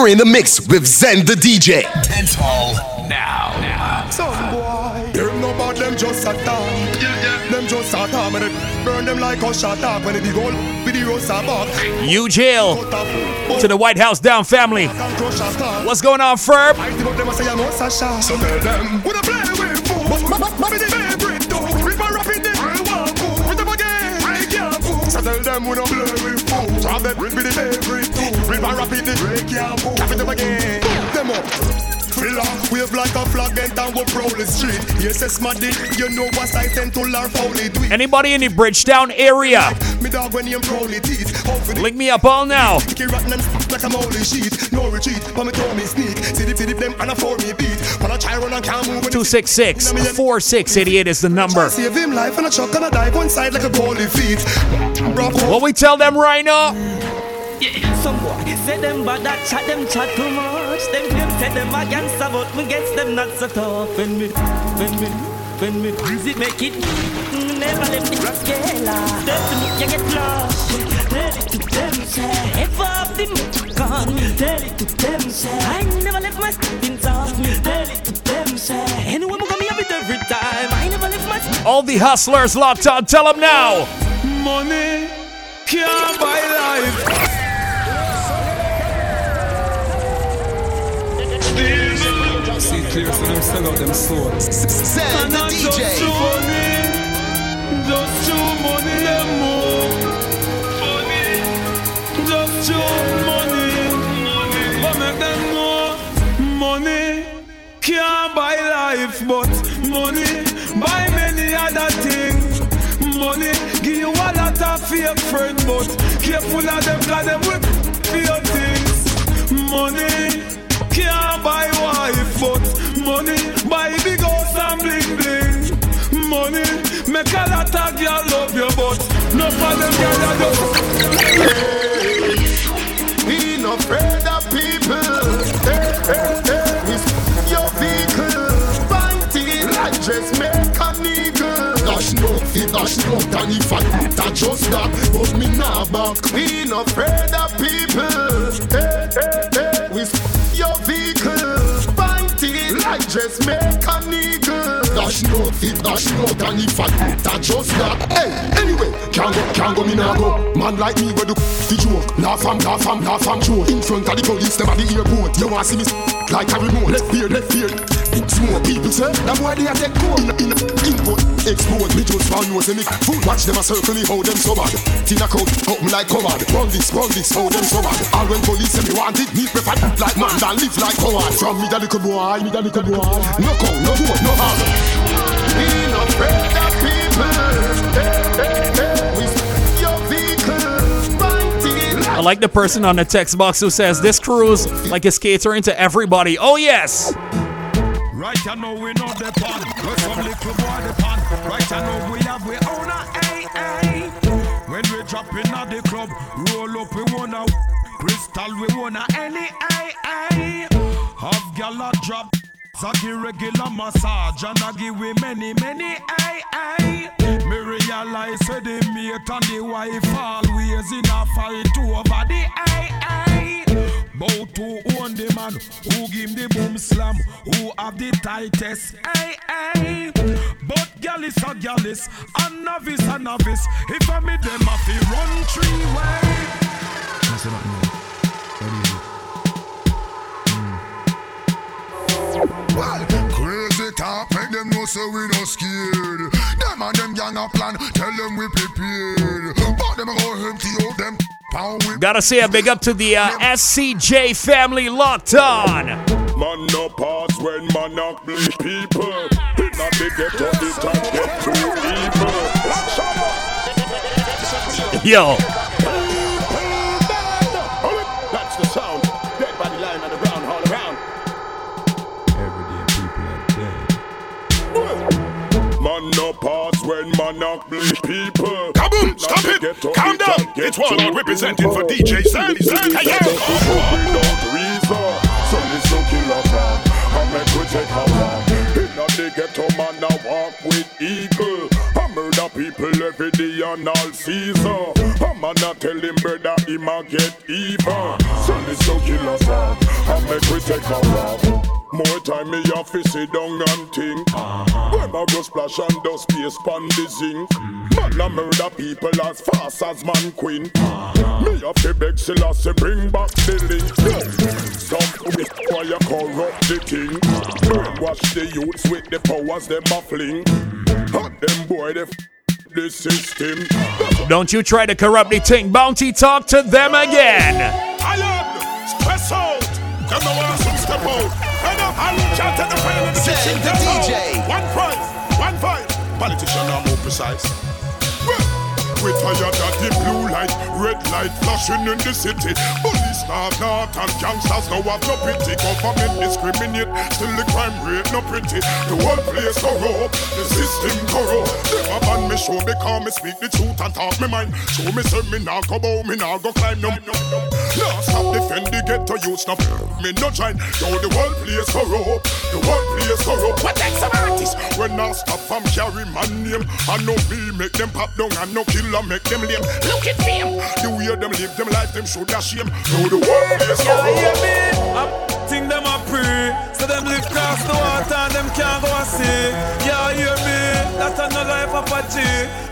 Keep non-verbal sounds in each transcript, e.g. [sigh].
You're in the mix with Zen the DJ. Dancehall now. now. Some boy, them no bad, them just a talk. Yeah, yeah. Them just a talk, and it burn them like a shot up when it big old video back. You jail to the White House down family. What's going on, Ferb? So tell them, we don't play with fool. But the favorite too. River rapid, they want fool. We them I can't fool. So tell them we don't play with So I we be the favorite. River rapid, they can't fool. Cap it them again. Them up. Filler, wave like a flag and down we proudly street. Yes, it's my dick, you know what I tend to learn do. Anybody in the Bridgetown area? Me dog when you proudly teeth. Link me up all now. like a moldy sheet. No retreat, but me throw me sneak. See the them and I for me beat. When I try run and can't move. 266 4688 is the number. Save him life and a chuck and a dive one side like a goalie feet. What we tell them right now? Yeah, some boy say them bad that chat them chat too much. Them claim say them against but me gets them not so tough. When me, when me, when me easy make it. Never let me scale Step to me, you get lost. Tell it to them say, if up the gone. Tell it to them say, I never left my steppings off me. Tell it to them say, anyone who got me have it every time. I never left my. All the hustlers locked on. Tell them now. Money can't buy life. See clear so them sell out them souls. Send the DJ. Just money, just two money, them move. Money, just two money, money. But make them know money can't buy life, but money buy many other things. Money give you a lot of fake friends, but careful of them, cause them whip fake things. Money can't buy wife, but money buy big house and bling bling. Money make a lot of girl love you, but no for them girl are just. Be no afraid of people. Hey, hey, hey. It's your vehicle. Fighting like a nigga. Dash no, it dash no, and if I that just that, but me nah back. Be no afraid of people. Hey, hey, hey. Just make a nigga. Dash no, it dash no, and if I that just that. Hey, anyway, can't go, can't go, me nah go. Man like me, where do the joke? Laugh and laugh and laugh and joke. In front of the police, them at the airport. You want see me like a remote? Left ear, left ear. It's more people say that boy they a take code. In, in, input, export. Me just found you me food. Watch them a circle me, how them so bad. Tina coat, me like covered. Run this, run this, how them so bad. All when police say me want it, me prefer like man and live like coward. From me that little boy, me that little boy. No cow, no goat, no harm. I like the person on the text box who says this cruise like it's catering to everybody. Oh yes. Right I know we know the pan. We from little boy the pan. Right I know we have we own a AA. When we drop in at the club, roll up we wanna crystal we wanna any AA. Have gala drop. Zagi regular massage and I give we many many AA. Me realize say the mate and the wife always in a fight over the AA. Bout to own the man who give the boom slam, who have the tightest AA. But gal is a gal is, a novice a novice. If I meet them, I feel run three way. Well, crazy talk, make them know so we no scared. Them and them gang a plan, tell them we prepared. But them go empty out them Gotta say a big up to the uh, SCJ family locked on. Man no pass when man not bleed people. It not they get to it and get too evil. Yo. When man knock bleed people. Kaboom! Stop it! Calm down! It's Warlord representing for DJ Sandy Sandy. Hey, yeah! Without reason, so this no killer plan. I make we take how long. In a the ghetto man, I walk with eagle. I murder people every day and all season. A man a tell him brother he a get even. So this no killer plan. make we take a walk. More time me have to sit down and think. When I go splash and dust space pon the zinc. Man, I murder people as fast as man queen. Me have to beg Selassie bring back the link. Some me why you corrupt the king. Brainwash the youths with the powers them baffling. Hot them boy they f- the system. Don't you try to corrupt the thing. Bounty talk to them again. Iron, stress out. Them no want some step out. Head up, I can't take the pain in the Send kitchen. the Them out. DJ. One price, one fight. Politician are more precise. Well, we tired of the blue light, red light flashing in the city. Police start not and gangsters now have no pity. Government discriminate, still the crime rate no pretty. The whole place corrupt, the system corrupt. Never ban me show because me speak the truth and talk me mind. Show me say me nah go bow, me nah go climb no. Nah stop defend the ghetto youth stop. Me no join. Yo the whole place corrupt, the whole place corrupt. What take some artists when I stop from carry my name? I know me make them pop down and no killer make them lame. Look at them, the way them live them life them should have shame. Yo the Yeah, hear me? I'm think them a pray. So them live across the water and them can't go and see. Yeah, hear me? That's another life of a G.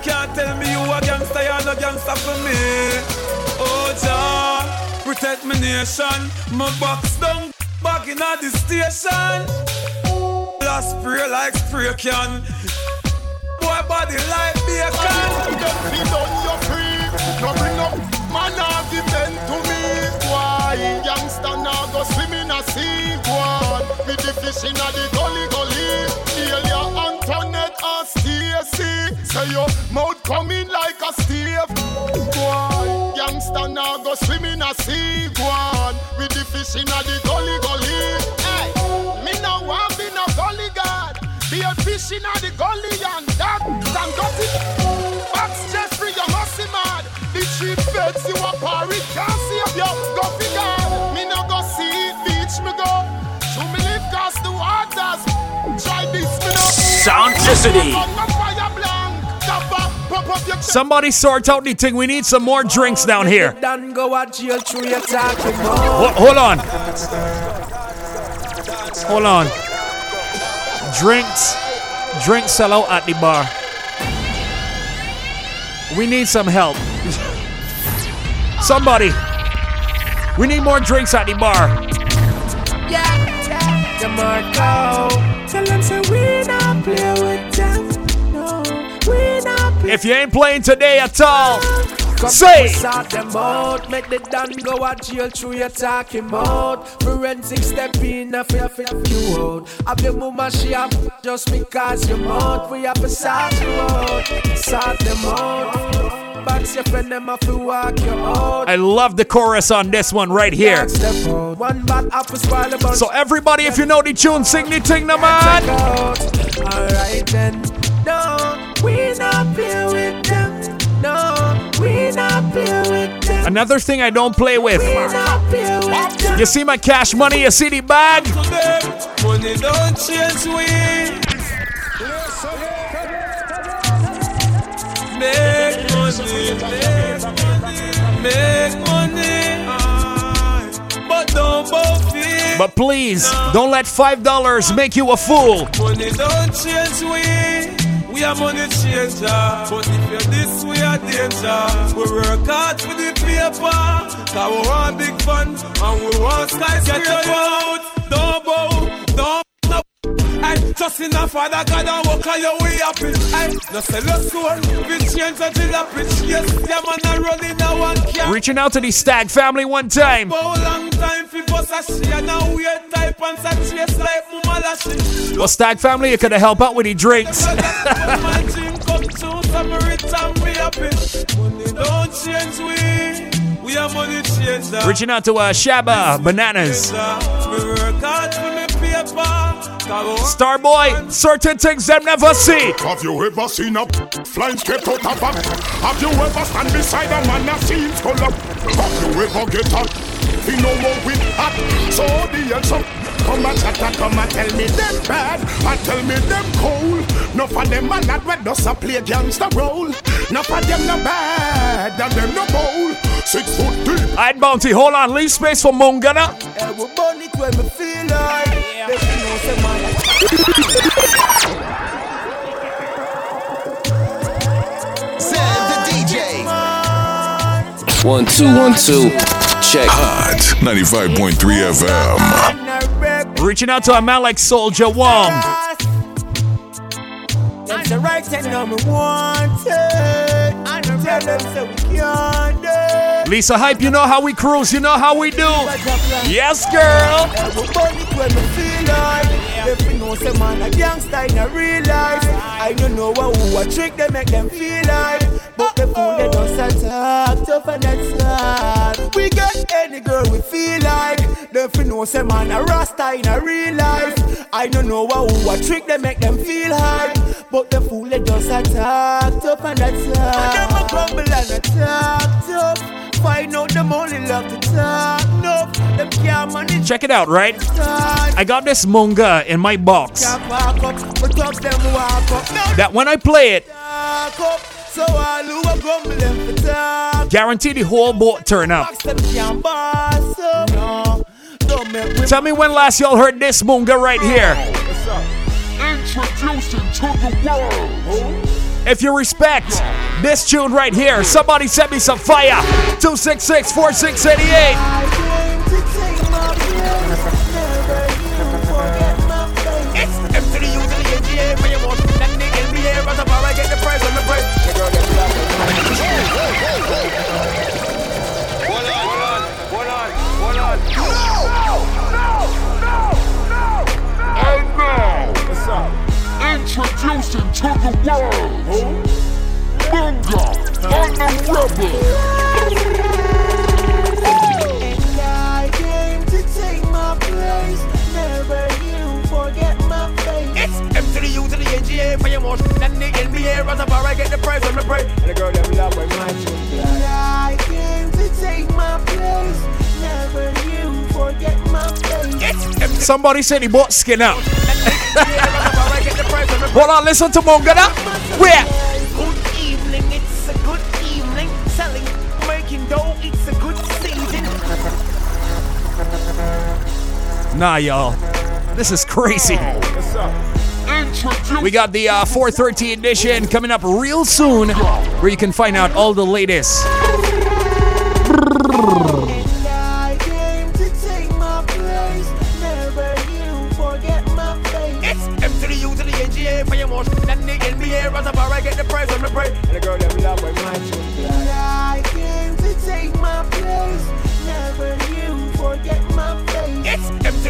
Can't tell me you a gangster, you're no gangster for me. Oh, John, protect my nation. My box down back in at the station. Last spray like spray can. Boy, body like bacon. Done, free. No bring up man argument to me. Now go swim in a sea? Why me the fish in a the gully gully? Delia Antoinette and Stacy. Say your mouth coming like a stave. Why youngster now go swim in a sea? Why with the fish in a the gully gully? Hey, me no want be no gully god. Be a fish in a the gully and that and got it. Max Jeffrey, you must be mad. The cheap feds you a parry your Somebody sort out the thing. We need some more drinks down here. Done go a jail through your talking about. Ho- hold on. Hold on. Drinks. Drinks sell out at the bar. We need some help. Somebody. We need more drinks at the bar. DeMarco. Tell them say we not play with them. No, we not play. If you ain't playing today at all, Come say. Sort them out, make the done go a jail through your talking about. Forensic step in, a fit fit you out. Have your mama she up just because you're out. We have to sort you out, sort them out. Box your friend them have to walk you out. I love the chorus on this one right here. Box them out. One bad apple spoil a bunch. So everybody, if you know the tune, sing the thing, the man. Alright then. No, we not play with Another thing I don't play with. You see my cash money, see the bag? But. But please, don't let $5 make you a fool. Money don't change we. We are money changer. But if you're this, we are danger. We work hard for the paper. Cause we want big fun. And we want skyscraper. Get out. Don't bow. Don't. Hey, just in a father God and walk on your way up it. Hey, no sell your soul. We change until the pitch. Yes, yeah, man, I roll in a one. Reaching out to the Stag family one time. Well, Stag family, you're going to help out with the drinks. when my dream come true, some rich and we happy. Money don't change we. We are money changer. Reaching out to uh, Shaba Bananas. We work hard for me paper. Cause Starboy, certain things them never see. Have you ever seen a flying straight out of a Have you ever stand beside a man that seems skull up? Have you ever get hot? He no more with hot. So the answer come and chat and come and tell me them bad and tell me them cold. No for them a lad when does a play gangster role. No for them no bad and them no bold. six foot deep. Alright, Bounty, hold on. Leave space for Mongana. I will burn it when me feel like. Let me know say man. Zed the DJ. One, two, one, two. Check. Hot 95.3 FM. Reaching out to a man like Soldier Wong. Them the right thing now me want it. And tell them so we can't do. Lisa Hype, you know how we cruise, you know how we do. Yes, girl. I will burn it when me feel like. If you know say man a gangster in a real life, I don't know what who a trick they make them feel like. But the fool they just attack, tough and that's hard. We get any girl we feel like. If you know say man a rasta in a real life, I don't know what who a trick they make them feel high. But the fool they just attack, and hard. And them a grumble and attack tough. Find out them only love to talk, no. Them can't manage. Check it out, right? I got this Munga in my box. Can't walk up, but talk them walk up. No, That when I play it. So all who a grumble them for talk. guarantee the whole boat turn up. Box them can't boss up. No, don't make me Tell me when last y'all heard this Munga right here. Introducing to the world. If you respect this tune right here, somebody send me some fire. 266 4688. Introducing to the world, and the Rebel. I came to take my place. Never you forget my face. It's M to the U to the NGA for your most. That nigga in the air as a bar, I get the prize on the break. And the girl them love when my And I came to take my place. Never you forget my face. It's M to Somebody said he bought skin out. [laughs] Hold on, listen to Munga now. Where? Good evening, it's a good evening. Selling, making dough, it's a good season. Nah, y'all. This is crazy. We got the uh, 430 edition coming up real soon where you can find out all the latest.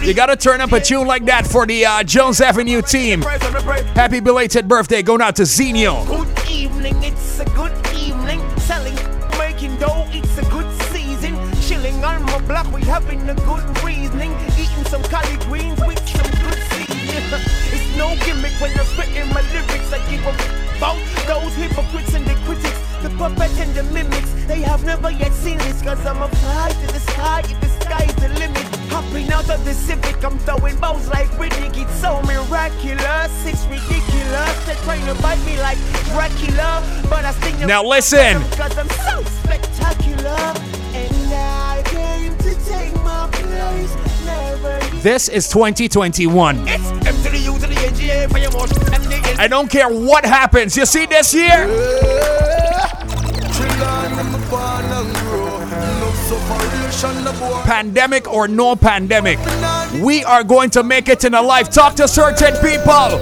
You gotta turn up a tune like that for the uh, Jones Avenue team. Happy belated birthday going out to Zenio. Good evening, it's a good evening. Selling, making dough, it's a good season. Chilling on my block, we having a good reasoning. Eating some collard greens with some good seasoning. [laughs] it's no gimmick when I'm spitting my lyrics. I give a about those hypocrites and the critics, the puppet and the mimics. They have never yet seen this, cause I'm a fly to the sky. If the sky's the limit, hopping out of the Civic, I'm throwing bows like Riddick. It's so miraculous, it's ridiculous. They're trying to bite me like Dracula, but I sting Now listen. Cause I'm so spectacular. And I came to take my place. Never This is 2021. It's M to the U to the NGA for your most. And the I don't care what happens. You see this year? Pandemic or no pandemic, we are going to make it in a life. Talk to certain people.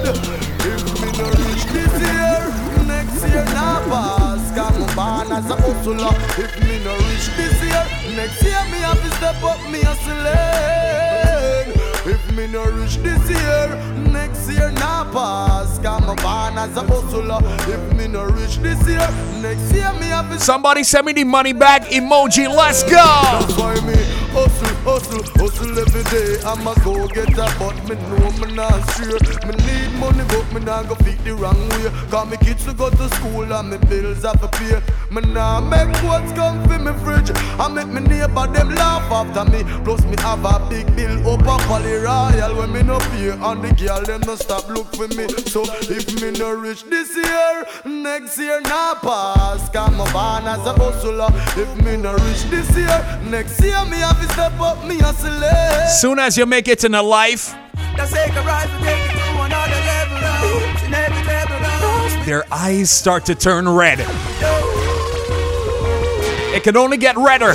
If me no this year, next year me have to step up me hustling. If me no reach this year, next year nah pass. Got my born as a hustler. If me no reach this year, next year me have Somebody send me the money back emoji. Let's go. That's why me hustle Hustle, hustle every day. I'm a go getter, but me know me not straight. Me need money, but me not go feed the wrong way. Cause me kids to go to school and me bills have to pay. Me nah make what's come for me fridge. I make me neighbor them laugh after me. Plus me have a big bill up a Royal when me no pay. And the girl them no stop look for me. So if me no rich this year, next year nah pass. Come on, as a hustler. If me no rich this year, next year me have to step up me hustle. Soon as you make it in a life, That's take a rise and take it to another level. In every level. their eyes start to turn red. It can only get redder.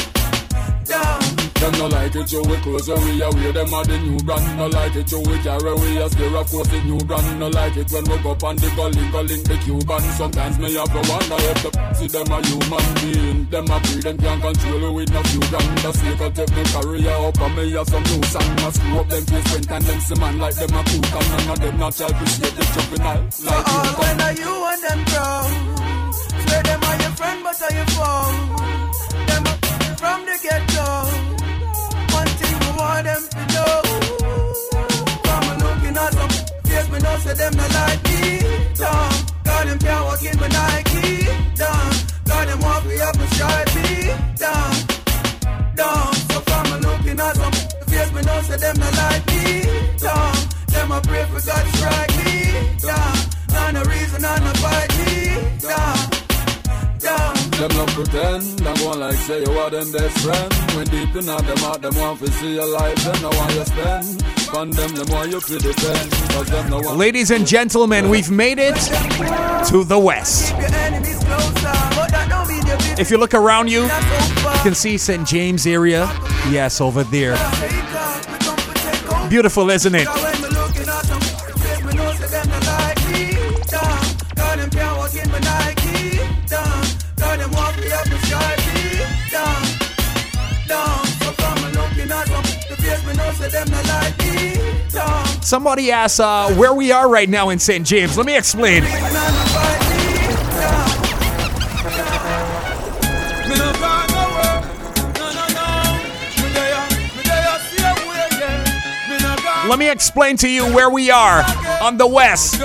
Them no like it, you we close are wear them are the new brand. No like it, you we carry we are scare of course the new brand. No like it when we go on the gully, gully the Cuban. Sometimes me have to wonder if the [laughs] see them a human being. Them a breed and can't control we with no few grand. The snake will take me career up and me have some new song. I screw up them face when and them see man like them a cook and none of them not child appreciate the jumping out like all you when are you and them grow? Swear them are your friend, but are your foe? Them a from the get-go. Say them not like me. Down, got them can't walk in my Nike. Down, got them walk me up my stripey. Down, down. So from a looking at um, them, face me know say them not like me. Down, them a pray for God strike me. Down, none the reason I not fight me. Down. Them no pretend, them go like say you are them best friend. When deep in them heart, them want to see your life, them no want you spend. Ladies and gentlemen, we've made it to the west. If you look around you, you can see St. James area. Yes, over there. Beautiful, isn't it? Somebody asked uh, where we are right now in St. James. Let me explain. Let me explain to you where we are on the west.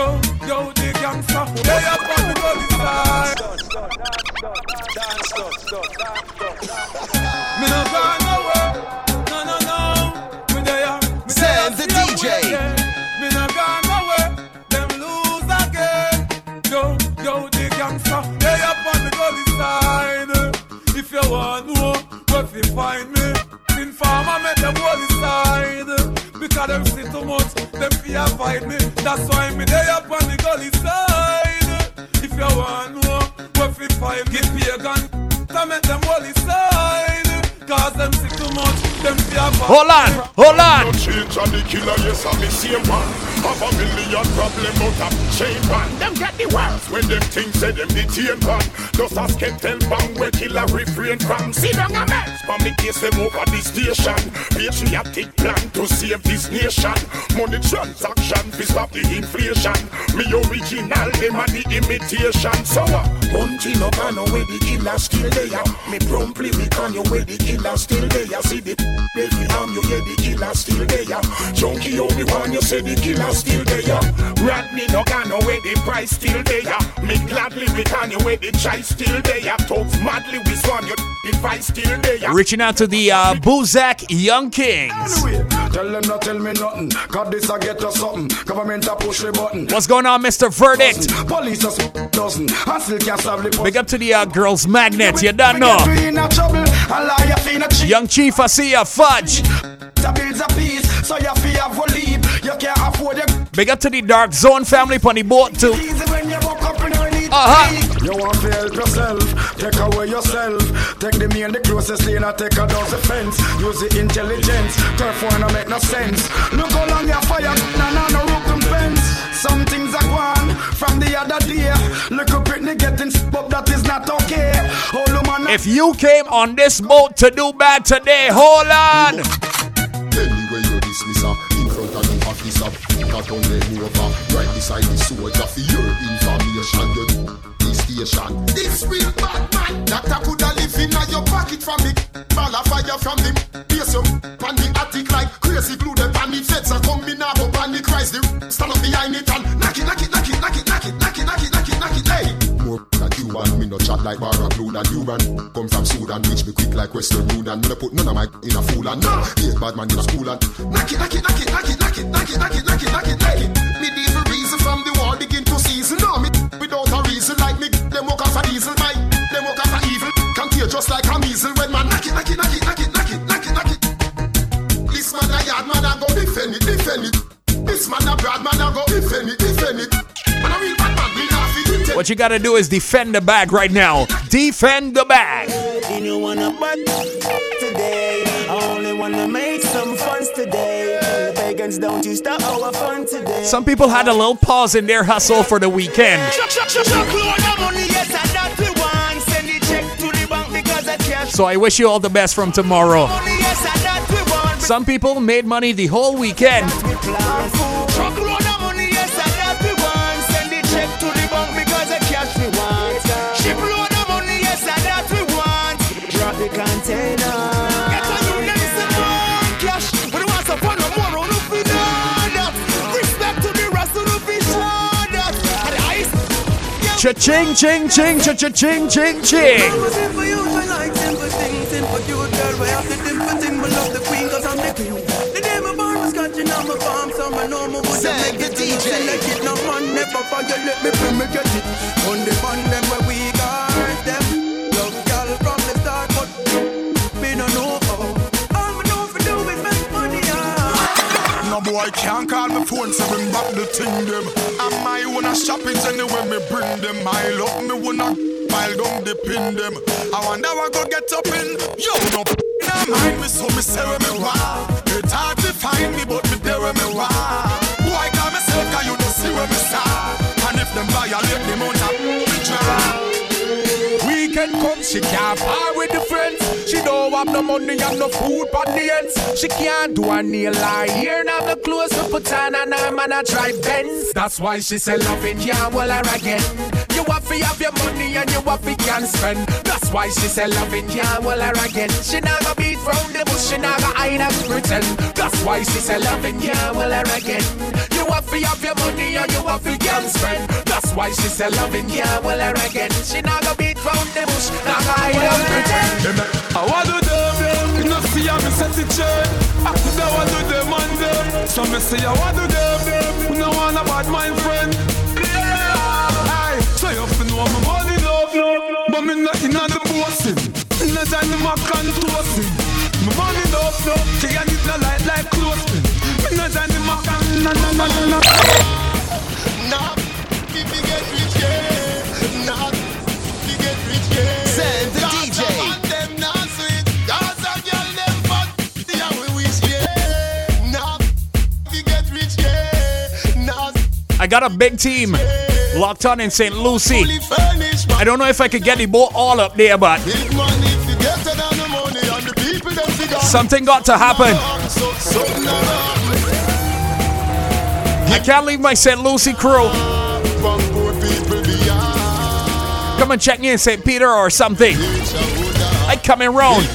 Find me, informer make them hold the side. Because them see too much, them fear fight me. That's why me there up on the gully side. If you want know where fi find me, pagan, to make them hold the side. Cause them see too much, them fear fight Hold on, hold on. No change and the killer, yes, I'm the same one. Have a million problem out of chain man. Them get the worst when them things say them the chain man. Just ask can tell bang where killer refrain from. See down a mess, for me case them over the station. Patriotic plan to save this nation. Money transaction to stop the inflation. Me original, them are the imitation. So uh, Bunty no can away the killer still there. Me promptly we can you where the killer still there. See the [laughs] baby arm you yeah the killer still there. Junkie only one you say the killer still there. Rodney no can away the price still there. Me gladly we can you where the choice still there. Talks madly we swan you the vice still there. Reaching out to the uh, Buzak Young Kings. Tell them not tell me nothing. Cause this I get us something. Government a push the button. What's going on, Mr. Verdict? Police us dozen. And still can't solve the Big up to the uh, girls' magnet. You don't know. We in a trouble. And liar fi in a cheat. Young Chief, I see ya. Fudge. The bills a piece. So you fi Big up to the Dark Zone family on the boat too. Uh-huh. You want to help yourself, take away yourself. Take the main, the closest lane, and take a dozen fence. Use the intelligence, turf one no make no sense. Look how long your fire, na na no recompense. Some things are gone from the other day. Look up Britney getting up, that is not okay. Hold on, If you came on this boat to do bad today, hold on. Not only over, right beside the soldier for your information. You the station. This real bad man. That I coulda live in your pocket from me. Ball of fire from him. Base you on the attic like crazy glue. The panic feds are coming up. Panic cries. The stand up behind it and Than me no chat like Barra Blue than human. Come from Sudan, reach me quick like Western Union. Me no put none of my in a fool and no. Be a bad man in school and knock it, knock it, knock it, knock it, knock it, knock it, knock it, knock it, knock it, knock it. Medieval reason from the war begin to season. No, me without a reason like me. Them walk off a diesel, my them walk off a evil. Contagious just like a measle when man knock it, knock it, knock it, knock it, knock it, knock it, knock it. This man a yard man a go defend it, defend it. This man a bad man a go defend it, defend it. What you gotta do is defend the bag right now. Defend the bag. You wanna butt today. I only wanna make some funds today. Pagans don't you stop our fun today. Some people had a little pause in their hustle for the weekend. So I wish you all the best from tomorrow. Some people made money the whole weekend. Ice. Cha-ching, ching, ching, cha-cha-ching, ching, ching. Boy can't call my phone, so bring back the thing them. Wanna shopping anywhere me bring them. I love me wanna pile down the pin them. I wonder what go get up in. Yo, no in a mind me, so me say where me want. It's hard to find me, but me there where me want. Boy, call myself, cause you don't see where me start. And if them violate the mount of me drop. Weekend come, she can't par with the friends. Don't have no money and no food for the ends. She can't do a nail eye. Here now the clothes to put on and her man a drive Benz. That's why she say loving can't well her again. You have to have your money and you have to can spend. That's why she say loving can't well her again. She never beat round the bush, she gonna hide and pretend. That's why she say loving can't well her again. You have to have your money and you have to spend. That's why she say loving can't well her again. She not gonna beat round the bush, not gonna hide and pretend. I want to them, them. You know, see how me set the chain. I could have want to them and them. So me say I want to them, them. You know, want a bad friend. Aye, so you have to know my money love, but me not in on the bossing. Me not in the mac and toasting. My money love, no. She got it no light like no, no, no, no, no. I got a big team locked on in St. Lucy. I don't know if I could get the ball all up there, but something got to happen. I can't leave my St. Lucy crew. Come and check me in St. Peter or something. I come in round.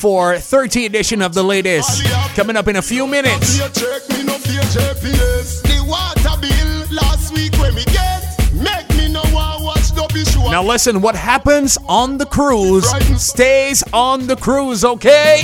for 30 edition of the latest. Coming up in a few minutes. Now listen, what happens on the cruise stays on the cruise, okay?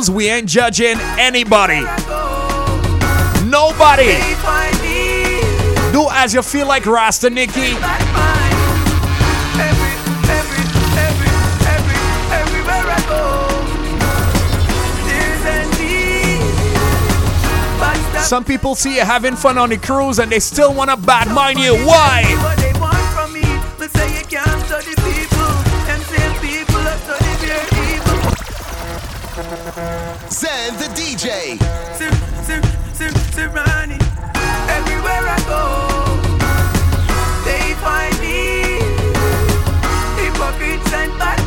rules. We ain't judging anybody. Nobody. Do as you feel like Rasta Nikki. Some people see you having fun on the cruise and they still want to badmine you. Why? Zen the DJ. Everywhere I go, they find me. Hypocrites and bad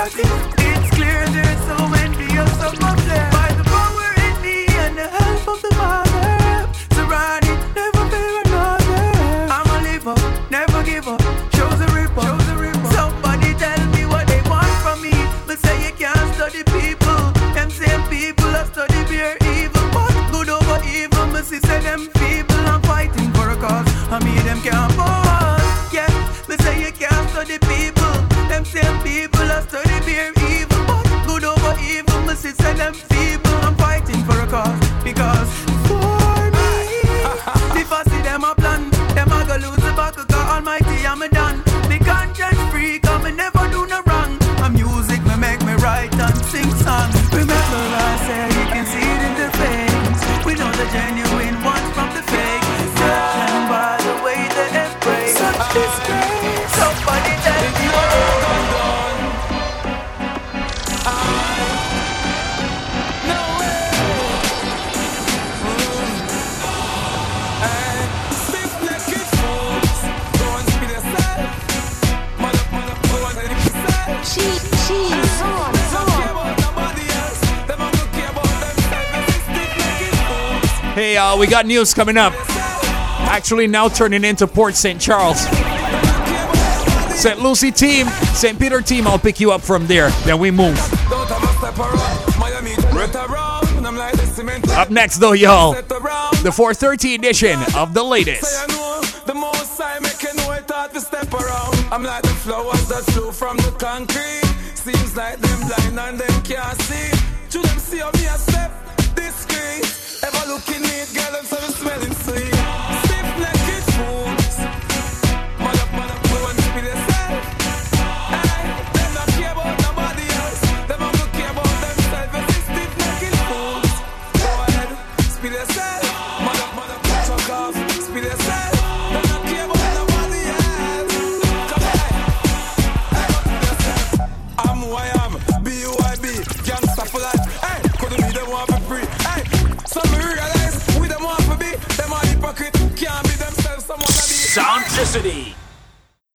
Jacket. got news coming up. Actually, now turning into Port St. Charles. St. Lucy team, St. Peter team, I'll pick you up from there. Then we move. Up next, though, y'all, the 430 edition of the latest. I'm like the flowers that from the concrete. Seems like them blind and them can't see. To them see how me a step discreet looking me, girl, I'm so smelling sweet. University.